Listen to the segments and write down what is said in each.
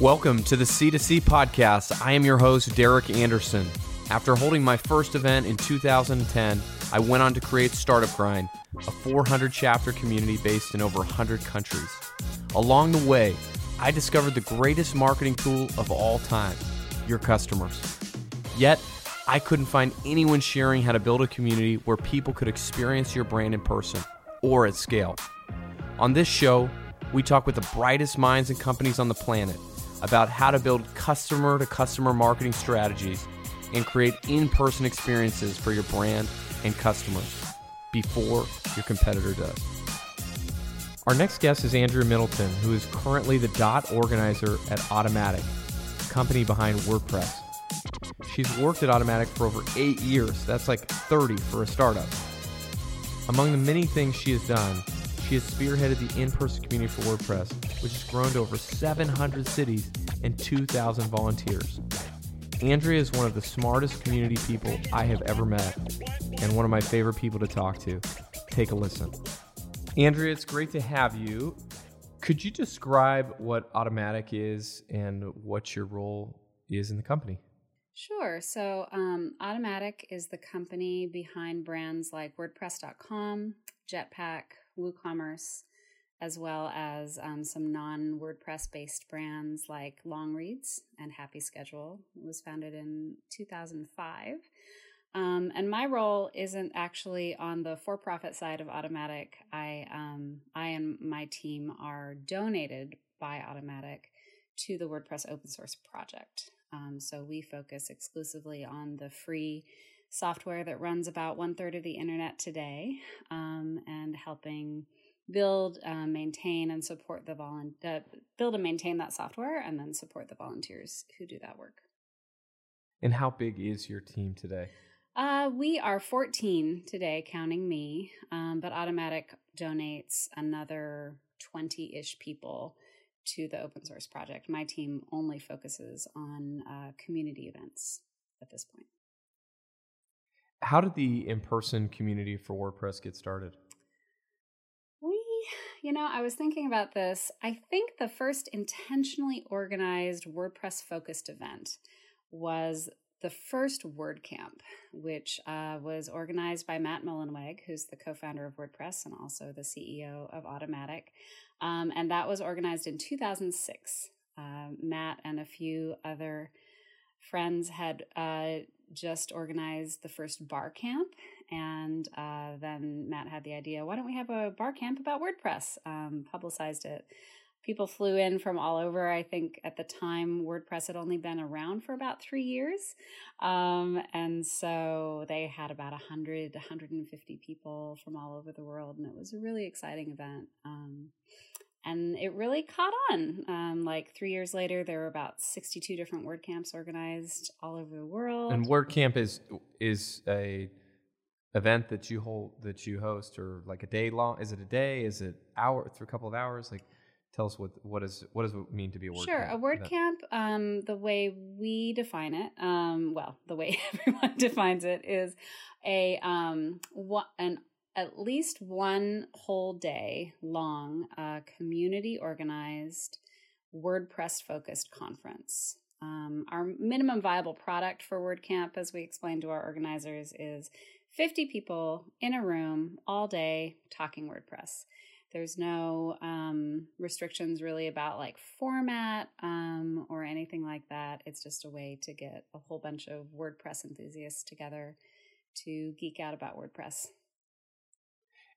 Welcome to the C2C podcast. I am your host, Derek Andersen. After holding my first event in 2010, I went on to create Startup Grind, a 400 chapter community based in over 100 countries. Along the way, I discovered the greatest marketing tool of all time your customers. Yet, I couldn't find anyone sharing how to build a community where people could experience your brand in person or at scale. On this show, we talk with the brightest minds and companies on the planet about how to build customer to customer marketing strategies and create in person experiences for your brand and customers before your competitor does. Our next guest is Andrea Middleton, who is currently the dot organizer at Automattic, the company behind WordPress. She's worked at Automattic for over eight years. That's like 30 for a startup. Among the many things she has done, she has spearheaded the in person community for WordPress, which has grown to over 700 cities and 2,000 volunteers. Andrea is one of the smartest community people I have ever met and one of my favorite people to talk to. Take a listen. Andrea, it's great to have you. Could you describe what Automattic is and what your role is in the company? Sure. So, um, Automattic is the company behind brands like WordPress.com, Jetpack, WooCommerce, as well as um, some non WordPress based brands like Longreads and Happy Schedule. It was founded in 2005. Um, and my role isn't actually on the for-profit side of Automattic. I, um, I and my team are donated by Automattic to the WordPress open source project. Um, so we focus exclusively on the free software that runs about one third of the internet today, um, and helping build, uh, maintain, and support the volun- uh, build and maintain that software, and then support the volunteers who do that work. And how big is your team today? Uh, we are 14 today, counting me, um, but Automattic donates another 20 ish people to the open source project. My team only focuses on uh, community events at this point. How did the in person community for WordPress get started? We, you know, I was thinking about this. I think the first intentionally organized WordPress focused event was the first WordCamp, which uh, was organized by Matt Mullenweg, who's the co founder of WordPress and also the CEO of Automattic. Um, and that was organized in 2006. Uh, Matt and a few other friends had uh, just organized the first bar camp. And uh, then Matt had the idea why don't we have a bar camp about WordPress? Um, publicized it people flew in from all over. I think at the time WordPress had only been around for about three years. Um, and so they had about 100, 150 people from all over the world. And it was a really exciting event. Um, and it really caught on. Um, like three years later, there were about 62 different WordCamps organized all over the world. And WordCamp is is a event that you hold that you host or like a day long is it a day is it hour through a couple of hours like tell us what what is what does it mean to be a WordCamp? sure camp? a WordCamp. um, the way we define it um, well the way everyone defines it is a um, an at least one whole day long uh, community organized wordpress focused conference um, our minimum viable product for WordCamp, as we explained to our organizers, is 50 people in a room all day talking WordPress. There's no um, restrictions really about like format um, or anything like that. It's just a way to get a whole bunch of WordPress enthusiasts together to geek out about WordPress.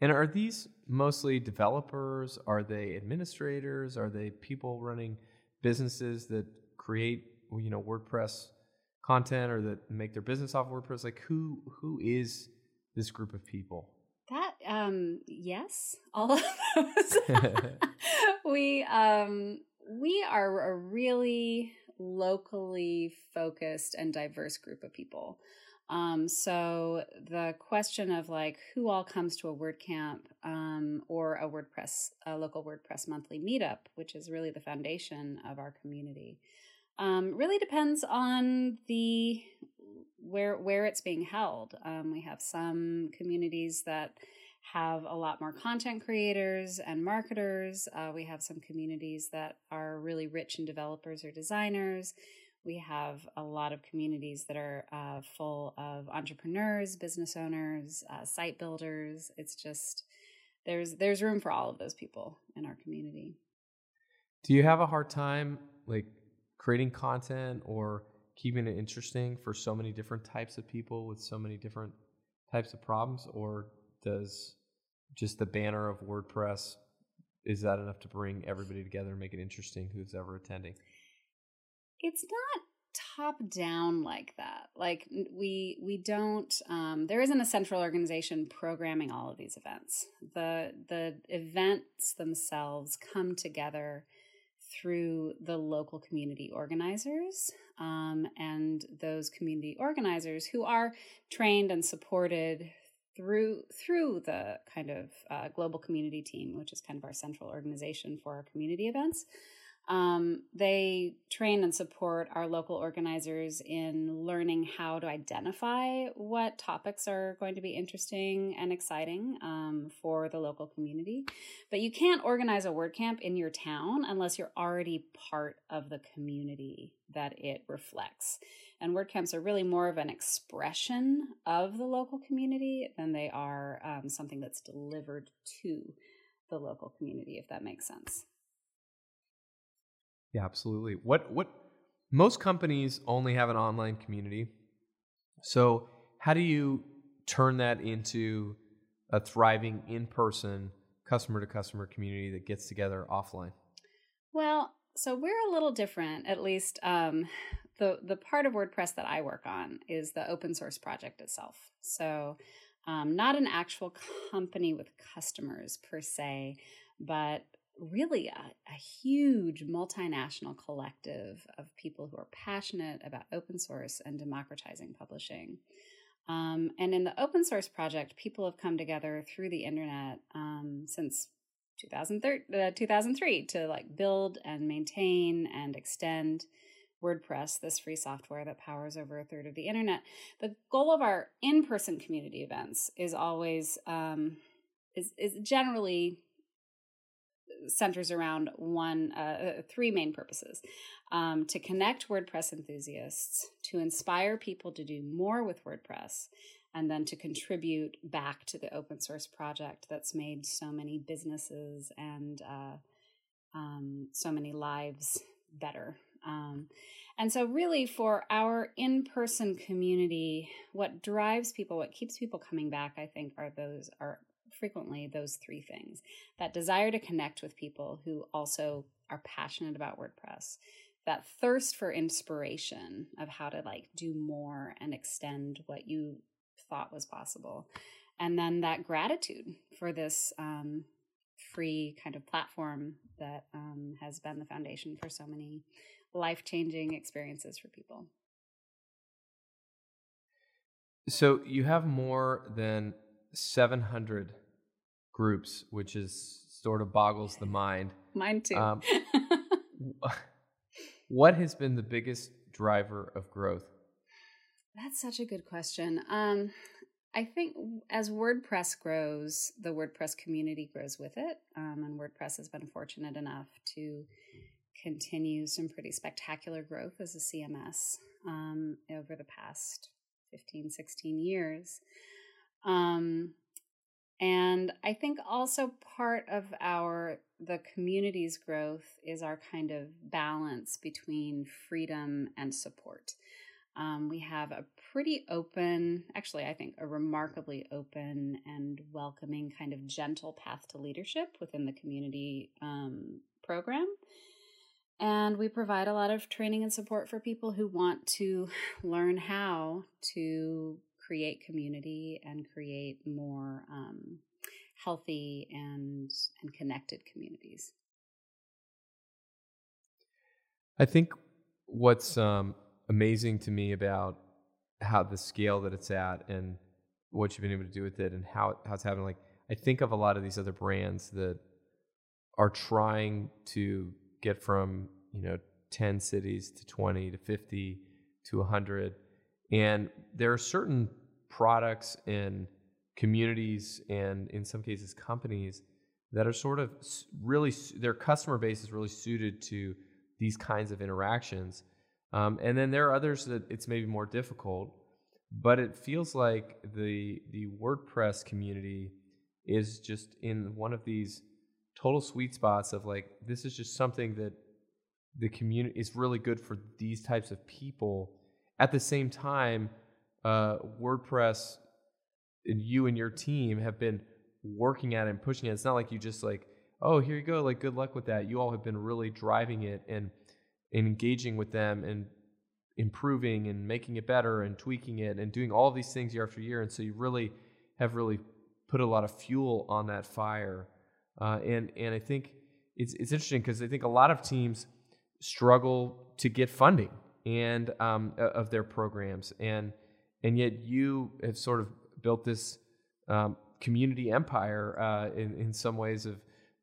And are these mostly developers? Are they administrators? Are they people running businesses that create you know WordPress content or that make their business off WordPress? Like who who is this group of people? That um yes, all of those. we um we are a really locally focused and diverse group of people. Um, so the question of like who all comes to a WordCamp um, or a WordPress, a local WordPress monthly meetup, which is really the foundation of our community, um, really depends on the where where it's being held. Um, we have some communities that have a lot more content creators and marketers. Uh, we have some communities that are really rich in developers or designers. We have a lot of communities that are uh, full of entrepreneurs, business owners, uh, site builders. It's just there's there's room for all of those people in our community. Do you have a hard time like creating content or keeping it interesting for so many different types of people with so many different types of problems, or does just the banner of WordPress is that enough to bring everybody together and make it interesting who's ever attending? It's not top down like that. Like we we don't um, there isn't a central organization programming all of these events. The the events themselves come together through the local community organizers um, and those community organizers who are trained and supported through through the kind of uh, global community team, which is kind of our central organization for our community events. Um, they train and support our local organizers in learning how to identify what topics are going to be interesting and exciting um, for the local community. But you can't organize a WordCamp in your town unless you're already part of the community that it reflects. And WordCamps are really more of an expression of the local community than they are um, something that's delivered to the local community, if that makes sense. Yeah, absolutely. What what most companies only have an online community. So, how do you turn that into a thriving in-person customer to customer community that gets together offline? Well, so we're a little different. At least um, the the part of WordPress that I work on is the open source project itself. So, um, not an actual company with customers per se, but really a, a, huge multinational collective of people who are passionate about open source and democratizing publishing. Um, and in the open source project, people have come together through the internet um, since 2003, uh, 2003 to like build and maintain and extend WordPress, this free software that powers over a third of the internet. The goal of our in-person community events is always um, is is generally centers around one, uh, uh, three main purposes um, to connect WordPress enthusiasts, to inspire people to do more with WordPress, and then to contribute back to the open source project that's made so many businesses and uh, um, so many lives better. Um, and so, really, for our in person community, what drives people, what keeps people coming back, I think, are those are frequently those three things that desire to connect with people who also are passionate about WordPress, that thirst for inspiration of how to like do more and extend what you thought was possible, and then that gratitude for this um, free kind of platform that um, has been the foundation for so many life changing experiences for people. So you have more than 700 groups, which is sort of boggles the mind. Mine too. Um, what has been the biggest driver of growth? That's such a good question. Um, I think as WordPress grows, the WordPress community grows with it. Um, and WordPress has been fortunate enough to continue some pretty spectacular growth as a CMS um, over the past 15, 16 years. Um, and I think also part of our the community's growth is our kind of balance between freedom and support. Um, we have a pretty open, actually, I think a remarkably open and welcoming kind of gentle path to leadership within the community um, program. And we provide a lot of training and support for people who want to learn how to create community and create more um, healthy and and connected communities. I think what's um, amazing to me about how the scale that it's at and what you've been able to do with it and how how it's happening. Like I think of a lot of these other brands that are trying to get from you know 10 cities to 20 to 50 to 100 and there are certain products and communities and in some cases companies that are sort of really their customer base is really suited to these kinds of interactions. Um, and then there are others that it's maybe more difficult, but it feels like the the WordPress community is just in one of these total sweet spots of like this is just something that the community is really good for these types of people. At the same time, uh, WordPress and you and your team have been working at it and pushing it. It's not like you just like, oh, here you go, like good luck with that. You all have been really driving it and, and engaging with them and improving and making it better and tweaking it and doing all these things year after year. And so you really have really put a lot of fuel on that fire. Uh, and and I think it's it's interesting because I think a lot of teams struggle to get funding and um, of their programs and and yet you have sort of built this um, community empire uh, in, in some ways of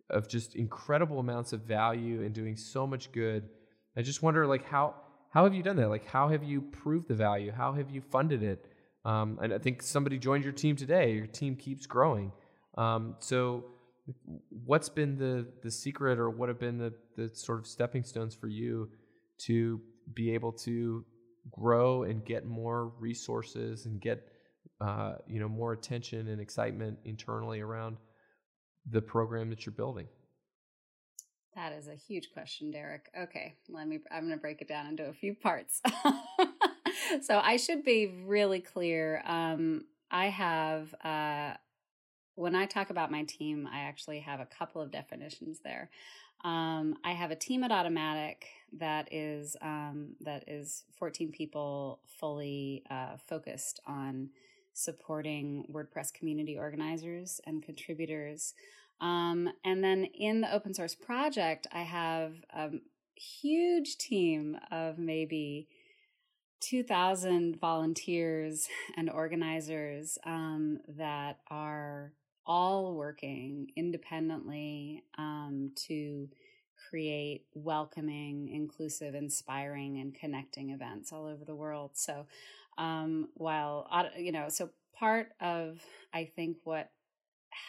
of just incredible amounts of value and doing so much good. I just wonder, like, how how have you done that? Like, how have you proved the value? How have you funded it? Um, and I think somebody joined your team today. Your team keeps growing. Um, so, what's been the the secret, or what have been the the sort of stepping stones for you to be able to grow and get more resources and get uh, you know more attention and excitement internally around the program that you're building? That is a huge question, Derek. Okay, let me. I'm going to break it down into a few parts. so I should be really clear. Um, I have. Uh, when I talk about my team, I actually have a couple of definitions there. Um, I have a team at Automattic that is um, that is 14 people, fully uh, focused on supporting WordPress community organizers and contributors. Um, and then in the open source project, I have a huge team of maybe 2,000 volunteers and organizers um, that are all working independently um, to create welcoming, inclusive, inspiring, and connecting events all over the world. So um, while, you know, so part of, I think, what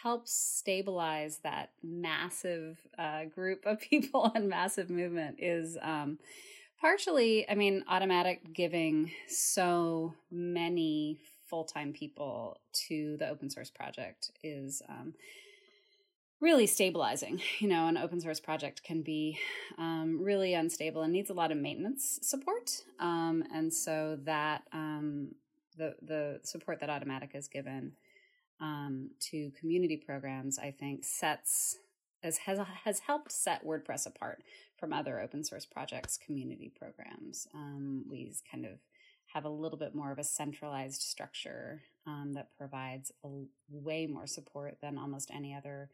helps stabilize that massive uh, group of people and massive movement is um, partially, I mean, Automattic giving so many full time people to the open source project is. Um, really stabilizing. You know, an open source project can be um, really unstable and needs a lot of maintenance support. Um, and so that um, the the support that Automattic has given um, to community programs, I think, sets as has has helped set WordPress apart from other open source projects, community programs. Um, we kind of have a little bit more of a centralized structure um, that provides a, way more support than almost any other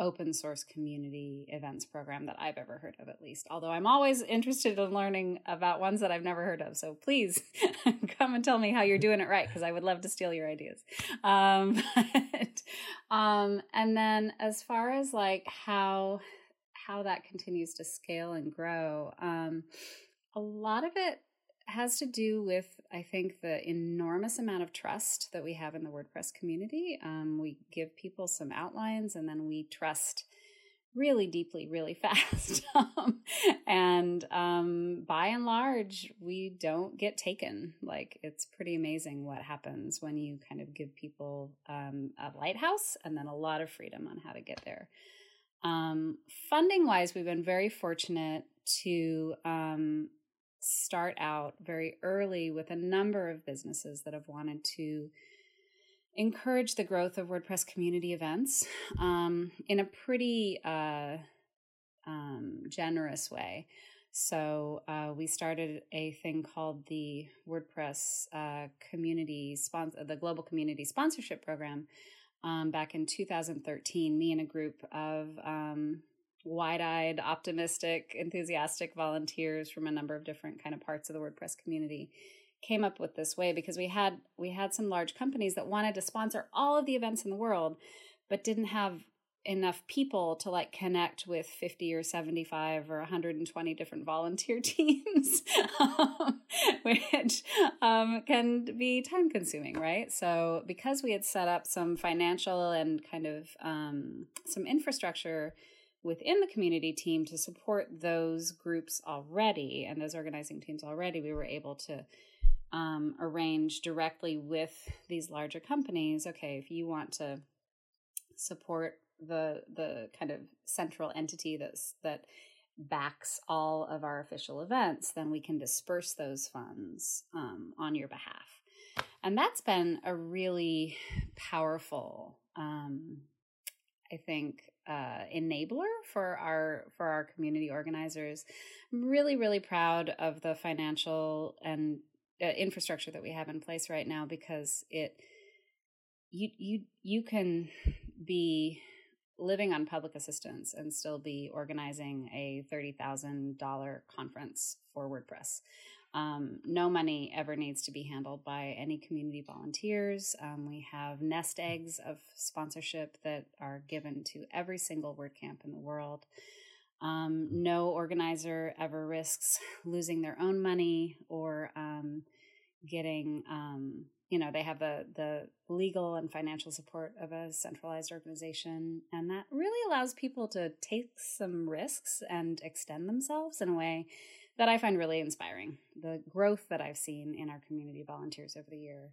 open source community events program that I've ever heard of, at least. Although I'm always interested in learning about ones that I've never heard of. So please come and tell me how you're doing it right, because I would love to steal your ideas. Um, but, um, and then as far as like how how that continues to scale and grow, um, a lot of it has to do with, I think, the enormous amount of trust that we have in the WordPress community. Um, we give people some outlines and then we trust really deeply, really fast. um, and um, by and large, we don't get taken. Like, it's pretty amazing what happens when you kind of give people um, a lighthouse and then a lot of freedom on how to get there. Um, funding wise, we've been very fortunate to um, start out very early with a number of businesses that have wanted to encourage the growth of WordPress community events um, in a pretty uh, um, generous way. So uh, we started a thing called the WordPress uh, community sponsor, the Global Community Sponsorship Program, um, back in 2013. Me and a group of um, wide-eyed optimistic enthusiastic volunteers from a number of different kind of parts of the wordpress community came up with this way because we had we had some large companies that wanted to sponsor all of the events in the world but didn't have enough people to like connect with 50 or 75 or 120 different volunteer teams um, which um, can be time consuming right? So because we had set up some financial and kind of um, some infrastructure within the community team to support those groups already and those organizing teams already we were able to um, arrange directly with these larger companies okay if you want to support the the kind of central entity that's that backs all of our official events, then we can disperse those funds um, on your behalf. And that's been a really powerful, um, I think, uh, enabler for our for our community organizers. I'm really, really proud of the financial and uh, infrastructure that we have in place right now because it you you you can be living on public assistance and still be organizing a $30,000 conference for WordPress. Um, no money ever needs to be handled by any community volunteers. Um, we have nest eggs of sponsorship that are given to every single WordCamp in the world. Um, no organizer ever risks losing their own money or um, getting um, you know they have the the legal and financial support of a centralized organization and that really allows people to take some risks and extend themselves in a way that I find really inspiring. The growth that I've seen in our community volunteers over the year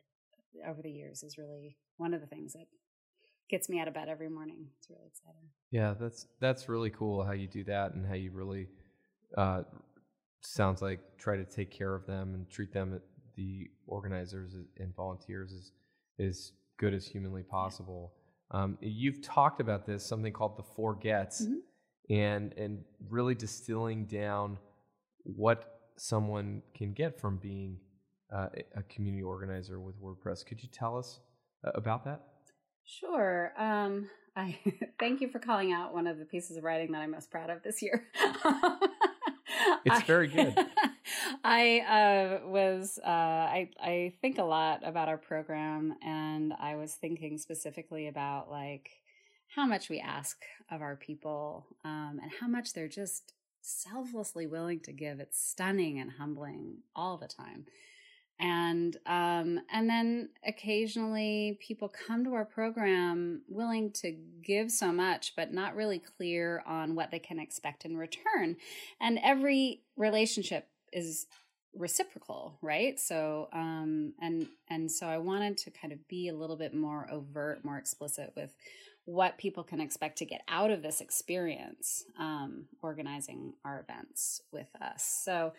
over the years is really one of the things that gets me out of bed every morning. It's really exciting. Yeah, that's that's really cool how you do that and how you really uh, sounds like try to take care of them and treat them the organizers and volunteers as as good as humanly possible. Um, you've talked about this something called the four gets, mm-hmm. and and really distilling down what someone can get from being uh, a community organizer with WordPress. Could you tell us uh, about that? Sure. Um, I thank you for calling out one of the pieces of writing that I'm most proud of this year. it's very good. I uh, was uh, I I think a lot about our program, and I was thinking specifically about like how much we ask of our people, um, and how much they're just selflessly willing to give. It's stunning and humbling all the time. And um, and then occasionally people come to our program willing to give so much but not really clear on what they can expect in return. And every relationship is reciprocal right? So um and and so i wanted to kind of be a little bit more overt more explicit with what people can expect to get out of this experience um, organizing our events with us so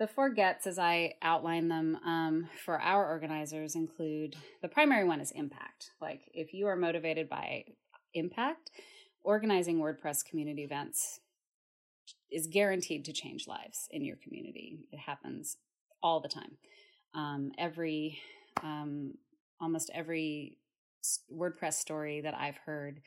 the four gets, as I outline them um, for our organizers, include the primary one is impact. Like if you are motivated by impact, organizing WordPress community events is guaranteed to change lives in your community. It happens all the time. Um, every, um, almost every WordPress story that I've heard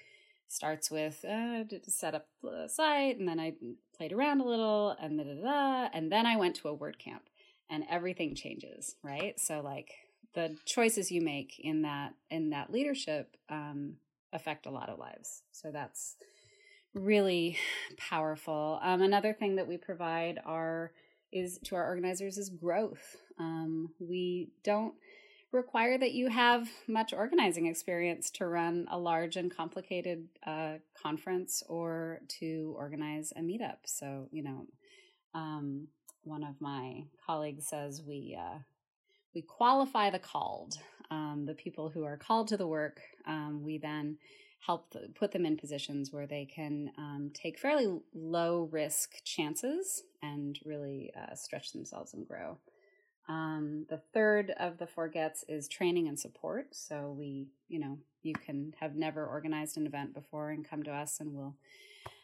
starts with uh, set up the site, and then I played around a little, and da, da, da, and then I went to a WordCamp, and everything changes, right? So like the choices you make in that in that leadership um, affect a lot of lives. So that's really powerful. Um, another thing that we provide are is to our organizers is growth. Um, we don't require that you have much organizing experience to run a large and complicated uh, conference or to organize a meetup. So, you know, um, one of my colleagues says we uh, we qualify the called, um, the people who are called to the work. Um, we then help put them in positions where they can um, take fairly low risk chances and really uh, stretch themselves and grow. Um, the third of the four gets is training and support. So we, you know, you can have never organized an event before and come to us and we'll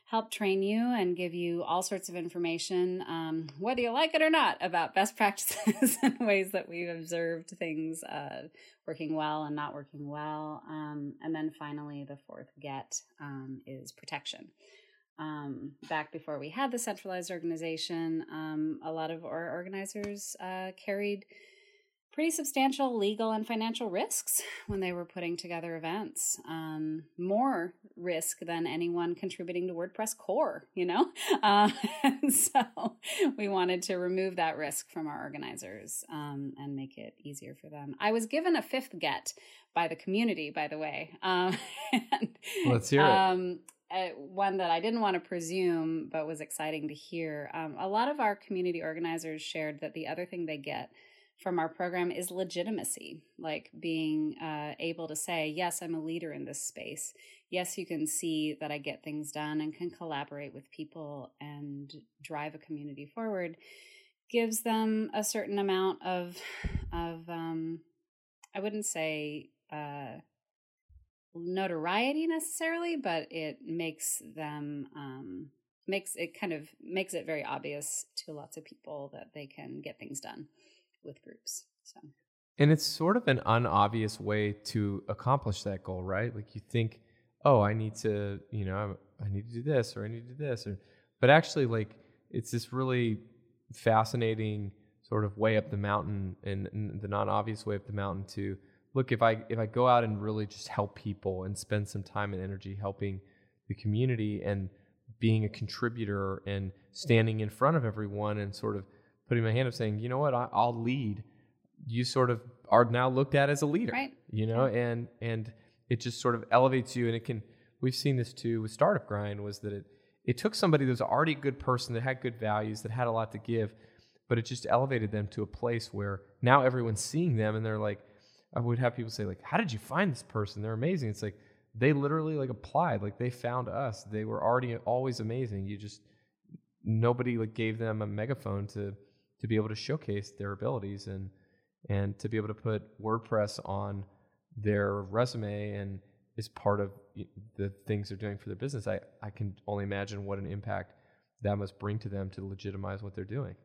help train you and give you all sorts of information, um, whether you like it or not, about best practices and ways that we've observed things uh, working well and not working well. Um, and then finally, the fourth get um, is protection um, back before we had the centralized organization, um, a lot of our organizers uh, carried pretty substantial legal and financial risks when they were putting together events. Um, more risk than anyone contributing to WordPress core, you know? Uh, so we wanted to remove that risk from our organizers um, and make it easier for them. I was given a fifth get by the community, by the way. Um, Let's hear it. Uh, one that I didn't want to presume, but was exciting to hear. Um, a lot of our community organizers shared that the other thing they get from our program is legitimacy, like being uh, able to say, yes, I'm a leader in this space. Yes, you can see that I get things done and can collaborate with people and drive a community forward. Gives them a certain amount of, of um, I wouldn't say uh, notoriety necessarily, but it makes them um, makes it kind of makes it very obvious to lots of people that they can get things done with groups. So and it's sort of an unobvious way to accomplish that goal, right? Like you think, oh, I need to, you know, I need to do this or I need to do this, or, but actually, like it's this really fascinating sort of way up the mountain and, and the non-obvious way up the mountain to look if I if I go out and really just help people and spend some time and energy helping the community and being a contributor and standing in front of everyone and sort of putting my hand up saying, you know what, I, will lead. You sort of are now looked at as a leader, right? You know, yeah. and and it just sort of elevates you, and it can. We've seen this too with Startup Grind was that it it took somebody that was already a good person that had good values that had a lot to give, but it just elevated them to a place where now everyone's seeing them and they're like, I would have people say like, how did you find this person? They're amazing. It's like they literally like applied, like they found us. They were already always amazing. You just nobody like gave them a megaphone to to be able to showcase their abilities and and to be able to put WordPress on their resume and is part of the things they're doing for their business. I, I can only imagine what an impact that must bring to them to legitimize what they're doing.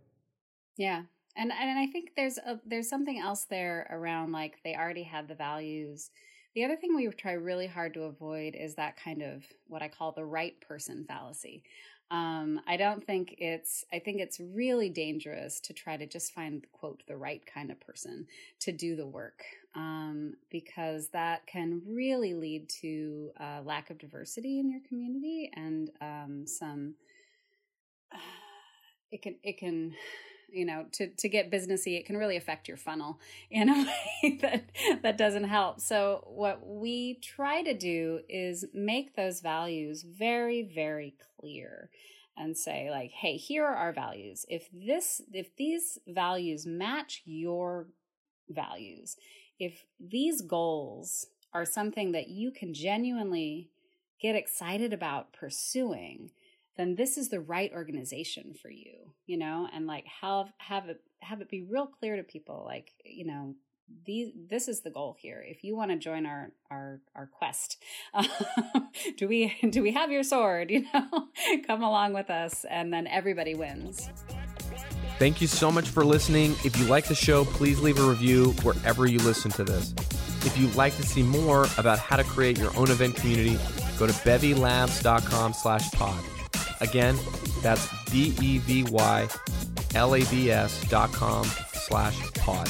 Yeah. And and I think there's a there's something else there around like they already had the values. The other thing we try really hard to avoid is that kind of what I call the right person fallacy. Um, I don't think it's, I think it's really dangerous to try to just find, quote, the right kind of person to do the work um, because that can really lead to a lack of diversity in your community and um, some, it can, it can, you know to to get businessy it can really affect your funnel in a way that that doesn't help. So what we try to do is make those values very very clear and say like hey here are our values. If this if these values match your values if these goals are something that you can genuinely get excited about pursuing then this is the right organization for you, you know, and like have have it have it be real clear to people, like, you know, these this is the goal here. If you want to join our our our quest, uh, do we do we have your sword? You know, come along with us, and then everybody wins. Thank you so much for listening. If you like the show, please leave a review wherever you listen to this. If you'd like to see more about how to create your own event community, go to bevylabs.com slash pod. Again, that's B E V Y L A B S dot com slash pod.